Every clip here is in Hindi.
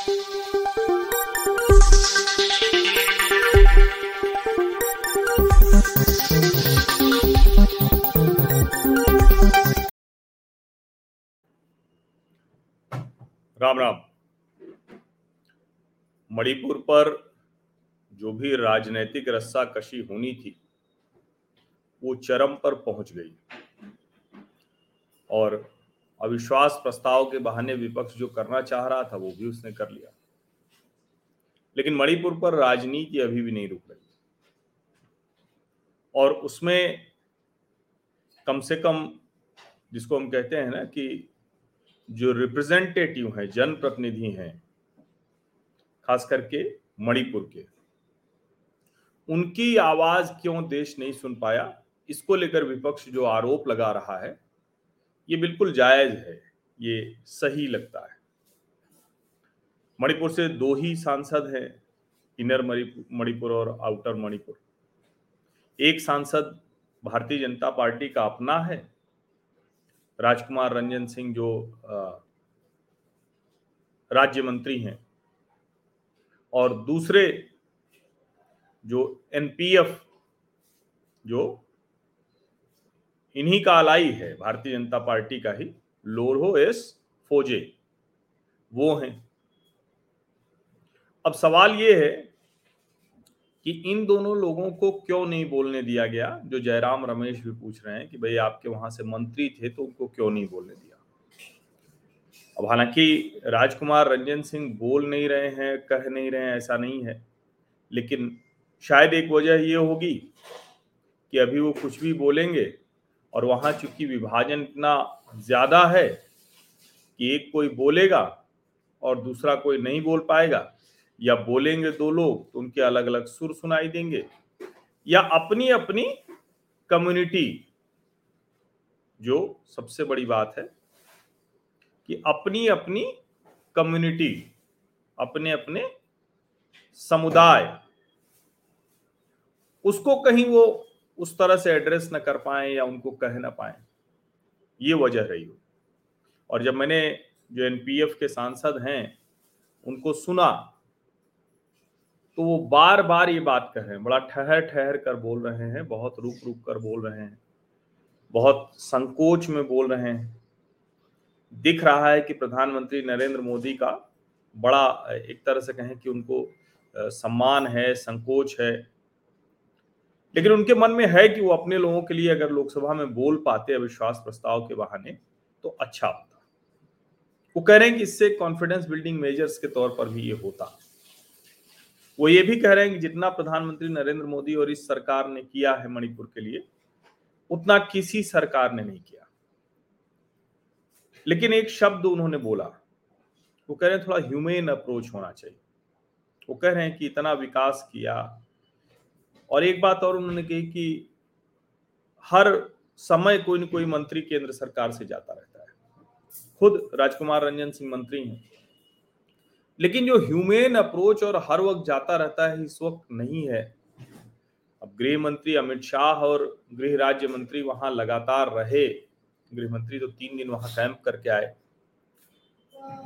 राम राम। मणिपुर पर जो भी राजनीतिक रस्सा कशी होनी थी, वो चरम पर पहुँच गई। और अविश्वास प्रस्ताव के बहाने विपक्ष जो करना चाह रहा था, वो भी उसने कर लिया। लेकिन मणिपुर पर राजनीति अभी भी नहीं रुक रही। और उसमें कम से कम जिसको हम कहते हैं ना कि जो रिप्रेजेंटेटिव हैं, जनप्रतिनिधि हैं, खास करके मणिपुर के, उनकी आवाज़ क्यों देश नहीं सुन पाया, इसको लेकर विपक्ष जो आरोप लगा रहा है ये बिल्कुल जायज़ है, ये सही लगता है। मणिपुर से दो ही सांसद हैं, इनर मणिपुर और आउटर मणिपुर। एक सांसद भारतीय जनता पार्टी का अपना है, राजकुमार रंजन सिंह जो राज्य मंत्री हैं। और दूसरे जो एनपीएफ जो इन्हीं का अलाई है, भारतीय जनता पार्टी का ही। लोरहो एस फोजे, वो हैं। अब सवाल ये है कि इन दोनों लोगों को क्यों नहीं बोलने दिया गया? जो जयराम रमेश भी पूछ रहे हैं कि भाई आपके वहाँ से मंत्री थे तो उनको क्यों नहीं बोलने दिया? अब हालाँकि राजकुमार रंजन सिंह बोल नहीं रहे हैं, कह नहीं रहे हैं, ऐसा नहीं है। लेकिन शायद एक वजह ये होगी कि अभी वो कुछ भी बोलेंगे और वहाँ चूँकि विभाजन इतना ज़्यादा है कि एक कोई बोलेगा और दूसरा कोई नहीं बोल पाएगा, या बोलेंगे दो लोग तो उनके अलग अलग सुर सुनाई देंगे, या अपनी अपनी कम्युनिटी, जो सबसे बड़ी बात है कि अपनी अपनी कम्युनिटी अपने अपने समुदाय, उसको कहीं वो उस तरह से एड्रेस न कर पाए या उनको कह ना पाए। ये वजह रही हो। और जब मैंने जो एनपीएफ के सांसद हैं, उनको सुना तो वो बार बार ये बात कर रहे हैं। बड़ा ठहर ठहर कर बोल रहे हैं, बहुत रुक रुक कर बोल रहे हैं, बहुत संकोच में बोल रहे हैं। दिख रहा है कि प्रधानमंत्री नरेंद्र मोदी का बड़ा, एक तरह से कहें कि उनको सम्मान है, संकोच है। लेकिन उनके मन में है कि वो अपने लोगों के लिए अगर लोकसभा में बोल पाते अविश्वास प्रस्ताव के बहाने तो अच्छा होता। वो कह रहे हैं कि इससे कॉन्फिडेंस बिल्डिंग मेजर्स के तौर पर भी ये होता। वो ये भी कह रहे हैं कि जितना प्रधानमंत्री नरेंद्र मोदी और इस सरकार ने किया है मणिपुर के लिए, उतना किसी सरकार ने नहीं किया। लेकिन एक शब्द उन्होंने बोला। वो कह रहे हैं थोड़ा ह्यूमेन अप्रोच होना चाहिए। वो कह रहे हैं कि इतना विकास किया और एक बात और उन्होंने कही कि हर समय कोई न कोई मंत्री केंद्र सरकार से जाता रहता है। खुद राजकुमार रंजन सिंह मंत्री हैं। लेकिन जो ह्यूमेन अप्रोच और हर वक्त जाता रहता है, इस वक्त नहीं है। अब गृह मंत्री अमित शाह और गृह राज्य मंत्री वहाँ लगातार रहे। गृह मंत्री तो तीन दिन वहाँ कैंप करके आए।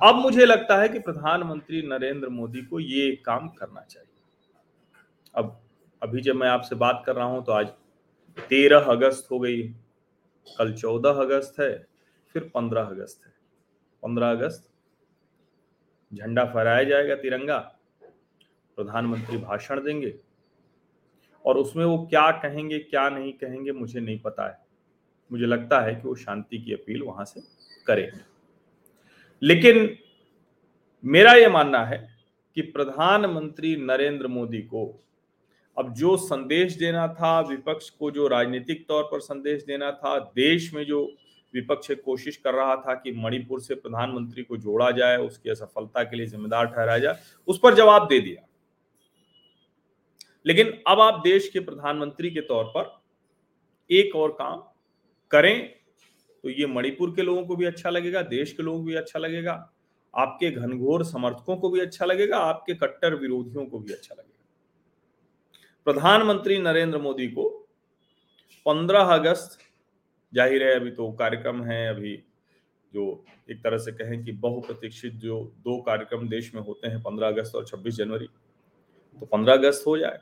अब मुझे लगता है कि प्रधानमंत्री नरेंद्र मोदी को ये काम करना चाहिए। अब अभी जब मैं आपसे बात कर रहा हूँ तो आज तेरह अगस्त हो गई। कल चौदह अगस्त है, फिर पंद्रह अगस्त है। पंद्रह अगस्त, झंडा फहराया जाएगा तिरंगा, प्रधानमंत्री भाषण देंगे, और उसमें वो क्या कहेंगे, क्या नहीं कहेंगे, मुझे नहीं पता है। मुझे लगता है कि वो शांति की अपील वहाँ से करें। लेकिन मेरा यह मानना है कि प्रधानमंत्री नरेंद्र मोदी को अब जो संदेश देना था, विपक्ष को जो राजनीतिक तौर पर संदेश देना था, देश में जो विपक्ष कोशिश कर रहा था कि मणिपुर से प्रधानमंत्री को जोड़ा जाए, उसकी असफलता के लिए जिम्मेदार ठहराया जाए, उस पर जवाब दे दिया। लेकिन अब आप देश के प्रधानमंत्री के तौर पर एक और काम करें तो ये मणिपुर के लोगों को भी अच्छा लगेगा, देश के लोगों को भी अच्छा लगेगा, आपके घनघोर समर्थकों को भी अच्छा लगेगा, आपके कट्टर विरोधियों को भी अच्छा लगेगा। प्रधानमंत्री नरेंद्र मोदी को 15 अगस्त, ज़ाहिर है अभी तो कार्यक्रम है, अभी जो एक तरह से कहें कि बहुप्रतीक्षित जो दो कार्यक्रम देश में होते हैं, पंद्रह अगस्त और छब्बीस जनवरी तो पंद्रह अगस्त हो जाए।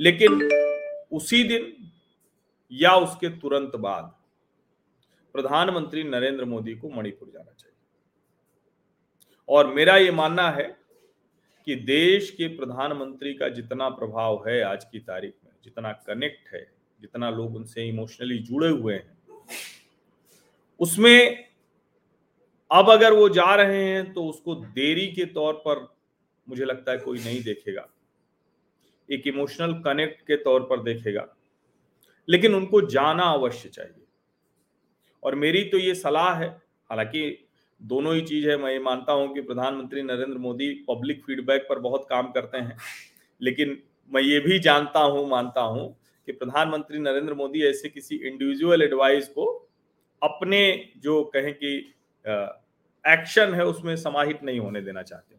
लेकिन उसी दिन या उसके तुरंत बाद प्रधानमंत्री नरेंद्र मोदी को मणिपुर जाना चाहिए। और मेरा ये मानना है कि देश के प्रधानमंत्री का जितना प्रभाव है आज की तारीख में, जितना कनेक्ट है, जितना लोग उनसे इमोशनली जुड़े हुए हैं, उसमें अब अगर वो जा रहे हैं तो उसको देरी के तौर पर मुझे लगता है कोई नहीं देखेगा। एक इमोशनल कनेक्ट के तौर पर देखेगा। लेकिन उनको जाना अवश्य चाहिए। और मेरी तो ये सलाह है, हालाँकि दोनों ही चीज़ है। मैं ये मानता हूँ कि प्रधानमंत्री नरेंद्र मोदी पब्लिक फीडबैक पर बहुत काम करते हैं। लेकिन मैं ये भी जानता हूँ, मानता हूँ कि प्रधानमंत्री नरेंद्र मोदी ऐसे किसी इंडिविजुअल एडवाइस को अपने जो कहें कि एक्शन है, उसमें समाहित नहीं होने देना चाहते।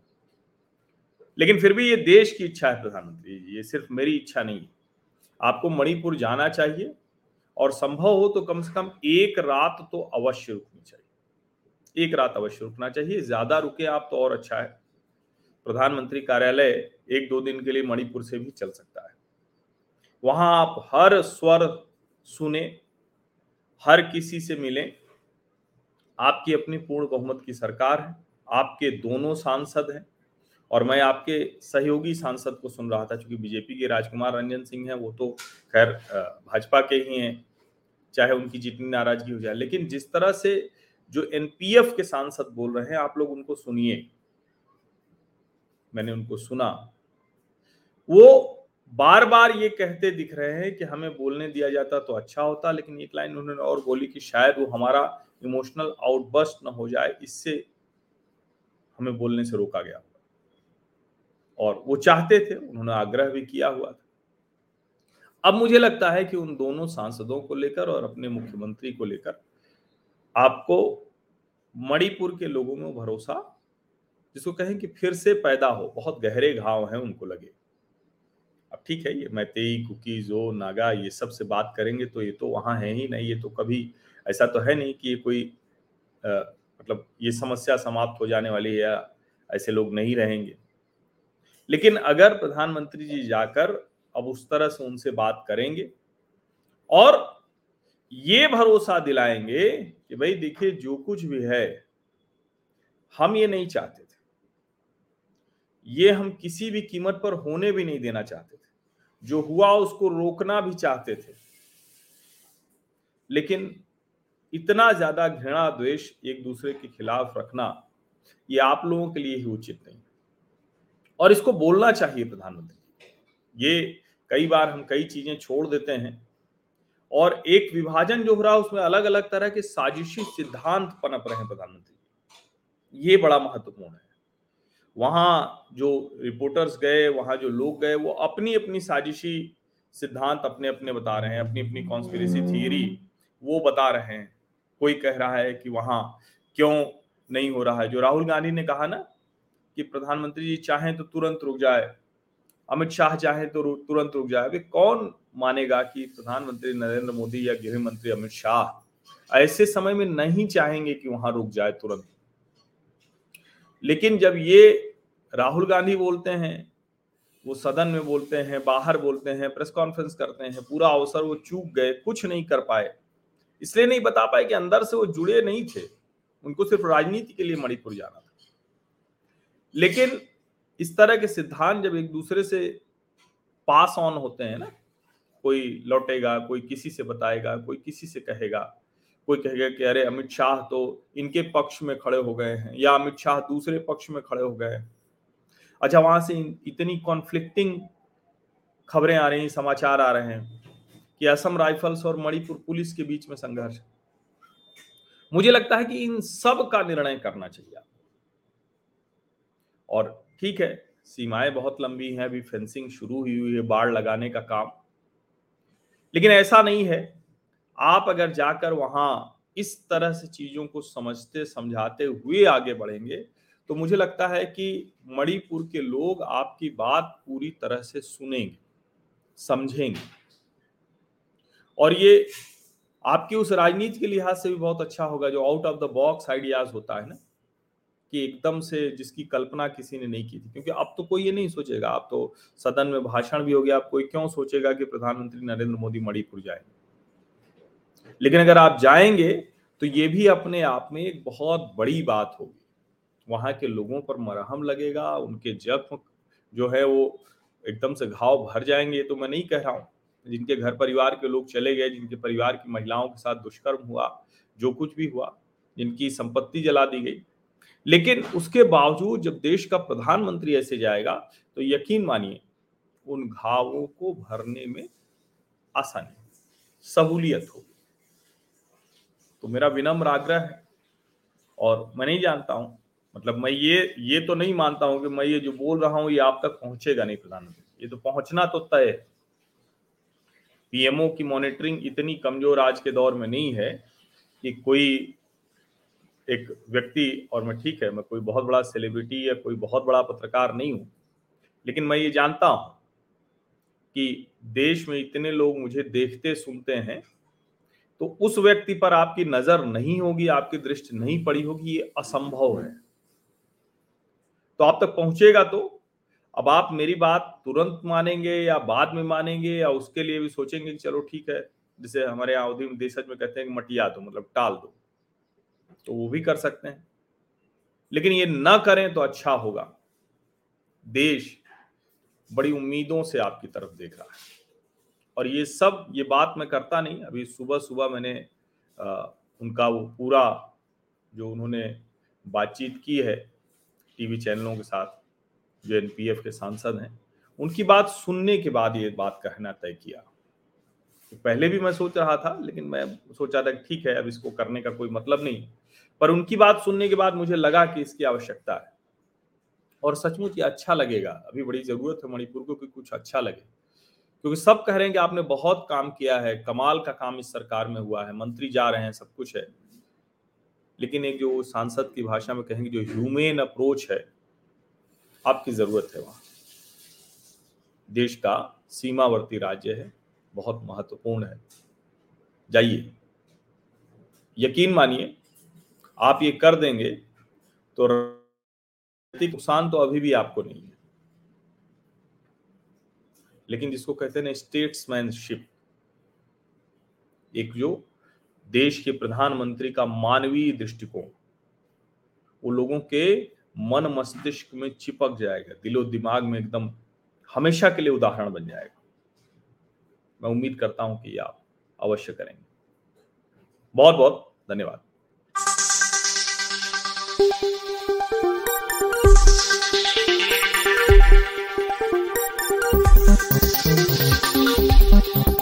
लेकिन फिर भी ये देश की इच्छा है प्रधानमंत्री ये सिर्फ़ मेरी इच्छा नहीं है। आपको मणिपुर जाना चाहिए और संभव हो तो कम से कम एक रात तो अवश्य रुकनी चाहिए। एक रात अवश्य रुकना चाहिए। ज़्यादा रुके आप तो और अच्छा है। प्रधानमंत्री कार्यालय एक दो दिन के लिए मणिपुर से भी चल सकता है। वहाँ आप हर स्वर सुने, हर किसी से मिलें। आपकी अपनी पूर्ण बहुमत की सरकार है। आपके दोनों सांसद हैं और मैं आपके सहयोगी सांसद को सुन रहा था क्योंकि बीजेपी के राजकुमार रंजन सिंह हैं, वो तो खैर भाजपा के ही हैं, चाहे उनकी जितनी नाराज़गी हो जाए। लेकिन जिस तरह से जो एनपीएफ के सांसद बोल रहे हैं, आप लोग उनको सुनिए। मैंने उनको सुना। वो बार बार ये कहते दिख रहे हैं कि हमें बोलने दिया जाता तो अच्छा होता, लेकिन एक लाइन उन्होंने और बोली कि शायद वो हमारा इमोशनल आउटबर्स्ट न हो जाए, इससे हमें बोलने से रोका गया। और वो चाहते थे, उन्होंने आग्रह भी किया हुआ था। अब मुझे लगता है कि उन दोनों सांसदों को लेकर और अपने मुख्यमंत्री को लेकर आपको मणिपुर के लोगों में भरोसा जिसको कहें कि फिर से पैदा हो बहुत गहरे घाव हैं उनको लगे। अब ठीक है ये मैतेई कुकीजो नागा ये सबसे बात करेंगे तो ये तो वहाँ है ही नहीं ये तो कभी ऐसा तो है नहीं कि ये कोई आ, मतलब ये समस्या समाप्त हो जाने वाली है ऐसे लोग नहीं रहेंगे। लेकिन अगर प्रधानमंत्री जी जाकर अब उस तरह से उनसे बात करेंगे और ये भरोसा दिलाएँगे कि भाई देखिए, जो कुछ भी है, हम ये नहीं चाहते थे। ये हम किसी भी कीमत पर होने भी नहीं देना चाहते थे। जो हुआ उसको रोकना भी चाहते थे। लेकिन इतना ज़्यादा घृणा, द्वेष एक दूसरे के खिलाफ रखना, ये आप लोगों के लिए ही उचित नहीं। और इसको बोलना चाहिए प्रधानमंत्री ये कई बार हम कई चीज़ें छोड़ देते हैं। और एक विभाजन जो हो रहा है, उसमें अलग अलग तरह के साजिशी सिद्धांत पनप रहे हैं प्रधानमंत्री ये बड़ा महत्वपूर्ण है। वहाँ जो रिपोर्टर्स गए, वहाँ जो लोग गए, वो अपनी अपनी साजिशी सिद्धांत अपने अपने बता रहे हैं अपनी अपनी कॉन्स्पिरेसी थियरी वो बता रहे हैं। कोई कह रहा है कि वहाँ क्यों नहीं हो रहा है? जो राहुल गांधी ने कहा ना कि प्रधानमंत्री जी चाहें तो तुरंत रुक जाए, अमित शाह चाहे तो तुरंत रुक जाए अभी कौन मानेगा कि प्रधानमंत्री नरेंद्र मोदी या गृह मंत्री अमित शाह ऐसे समय में नहीं चाहेंगे कि वहाँ रुक जाए तुरंत। लेकिन जब ये राहुल गांधी बोलते हैं, वो सदन में बोलते हैं, बाहर बोलते हैं, प्रेस कॉन्फ्रेंस करते हैं, पूरा अवसर वो चूक गए, कुछ नहीं कर पाए। इसलिए नहीं बता पाए कि अंदर से वो जुड़े नहीं थे। उनको सिर्फ़ राजनीति के लिए मणिपुर जाना था। लेकिन इस तरह के सिद्धांत जब एक दूसरे से पास ऑन होते हैं ना कोई लौटेगा, कोई किसी से बताएगा, कोई किसी से कहेगा। कोई कहेगा कि, अरे, अमित शाह तो इनके पक्ष में खड़े हो गए हैं या अमित शाह दूसरे पक्ष में खड़े हो गए अच्छा वहाँ से इतनी कॉन्फ्लिक्टिंग खबरें आ रही समाचार आ रहे हैं कि असम राइफल्स और मणिपुर पुलिस के बीच में संघर्ष। मुझे लगता है कि इन सब का निर्णय करना चाहिए। और ठीक है, सीमाएँ बहुत लंबी हैं, अभी फेंसिंग शुरू हुई हुई है, बाढ़ लगाने का काम। लेकिन ऐसा नहीं है। आप अगर जाकर वहाँ इस तरह से चीज़ों को समझते, समझाते हुए आगे बढ़ेंगे तो मुझे लगता है कि मणिपुर के लोग आपकी बात पूरी तरह से सुनेंगे, समझेंगे। और ये आपकी उस राजनीति के लिहाज से भी बहुत अच्छा होगा, जो out of the box ideas होता है ना। कि एकदम से जिसकी कल्पना किसी ने नहीं की थी। क्योंकि अब तो कोई ये नहीं सोचेगा आप तो सदन में भाषण भी हो गया आप कोई क्यों सोचेगा कि प्रधानमंत्री नरेंद्र मोदी मणिपुर जाएँगे? लेकिन अगर आप जाएँगे तो ये भी अपने आप में एक बहुत बड़ी बात होगी। वहाँ के लोगों पर मरहम लगेगा, उनके जख्म जो है वो एकदम से घाव भर जाएँगे तो मैं नहीं कह रहा हूँ। जिनके घर परिवार के लोग चले गए, जिनके परिवार की महिलाओं के साथ दुष्कर्म हुआ, जो कुछ भी हुआ, जिनकी संपत्ति जला दी गई लेकिन उसके बावजूद जब देश का प्रधानमंत्री ऐसे जाएगा तो यकीन मानिए, उन घावों को भरने में आसानी, सहूलियत होगी। तो मेरा विनम्र आग्रह है, और मैं नहीं जानता हूँ मतलब मैं ये ये तो नहीं मानता हूँ कि मैं ये जो बोल रहा हूँ, ये आप तक पहुंचेगा नहीं प्रधानमंत्री ये तो पहुँचना तो तय है। पीएमओ की मॉनिटरिंग इतनी कमज़ोर आज के दौर में नहीं है कि कोई एक व्यक्ति और मैं ठीक है, मैं कोई बहुत बड़ा सेलिब्रिटी या कोई बहुत बड़ा पत्रकार नहीं हूँ, लेकिन मैं ये जानता हूँ कि देश में इतने लोग मुझे देखते, सुनते हैं तो उस व्यक्ति पर आपकी नज़र नहीं होगी, आपकी दृष्टि नहीं पड़ी होगी, ये असंभव है। तो आप तक पहुंचेगा तो अब आप मेरी बात तुरंत मानेंगे या बाद में मानेंगे या उसके लिए भी सोचेंगे कि चलो ठीक है, जैसे हमारे यहाँ उद्यम देशज में कहते हैं कि मटिया दो मतलब टाल दो। तो वो भी कर सकते हैं। लेकिन ये ना करें तो अच्छा होगा। देश बड़ी उम्मीदों से आपकी तरफ़ देख रहा है। और ये सब ये बात मैं करता नहीं अभी सुबह सुबह मैंने आ, उनका वो पूरा जो उन्होंने बातचीत की है टीवी चैनलों के साथ जो एनपीएफ के सांसद हैं उनकी बात सुनने के बाद ये बात कहना तय किया। पहले भी मैं सोच रहा था लेकिन मैं सोचा था ठीक है अब इसको करने का कोई मतलब नहीं। पर उनकी बात सुनने के बाद मुझे लगा कि इसकी आवश्यकता है। और सचमुच ये अच्छा लगेगा। अभी बड़ी ज़रूरत है मणिपुर को कि कुछ अच्छा लगे। क्योंकि सब कह रहे हैं कि आपने बहुत काम किया है, कमाल का काम इस सरकार में हुआ है, मंत्री जा रहे हैं, सब कुछ है। लेकिन एक जो सांसद की भाषा में कहेंगे, जो ह्यूमेन अप्रोच है, आपकी ज़रूरत है वहाँ। देश का सीमावर्ती राज्य है, बहुत महत्वपूर्ण है। जाइए। यकीन मानिए आप ये कर देंगे तो नुकसान तो अभी भी आपको नहीं है। लेकिन जिसको कहते हैं स्टेट्समैनशिप एक जो देश के प्रधानमंत्री का मानवीय दृष्टिकोण, वो लोगों के मन मस्तिष्क में चिपक जाएगा, दिलो दिमाग में एकदम हमेशा के लिए उदाहरण बन जाएगा। मैं उम्मीद करता हूँ कि आप अवश्य करेंगे। बहुत बहुत धन्यवाद।